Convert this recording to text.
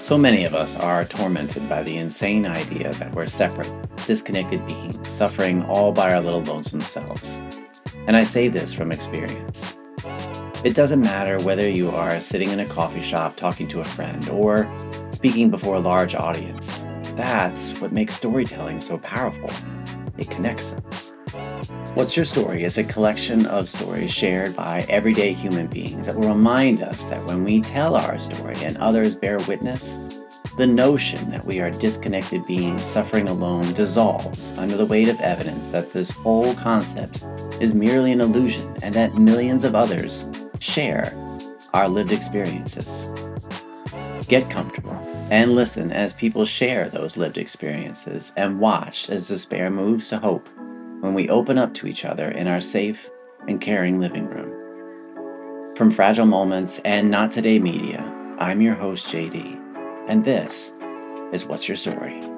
So many of us are tormented by the insane idea that we're separate, disconnected beings, suffering all by our little lonesome selves. And I say this from experience. It doesn't matter whether you are sitting in a coffee shop talking to a friend or speaking before a large audience. That's what makes storytelling so powerful. It connects us. What's Your Story is a collection of stories shared by everyday human beings that will remind us that when we tell our story and others bear witness, the notion that we are disconnected beings suffering alone dissolves under the weight of evidence that this whole concept is merely an illusion and that millions of others share our lived experiences. Get comfortable and listen as people share those lived experiences and watch as despair moves to hope when we open up to each other in our safe and caring living room. From Fragile Moments and Not Today Media, I'm your host, JD, and this is What's Your Story?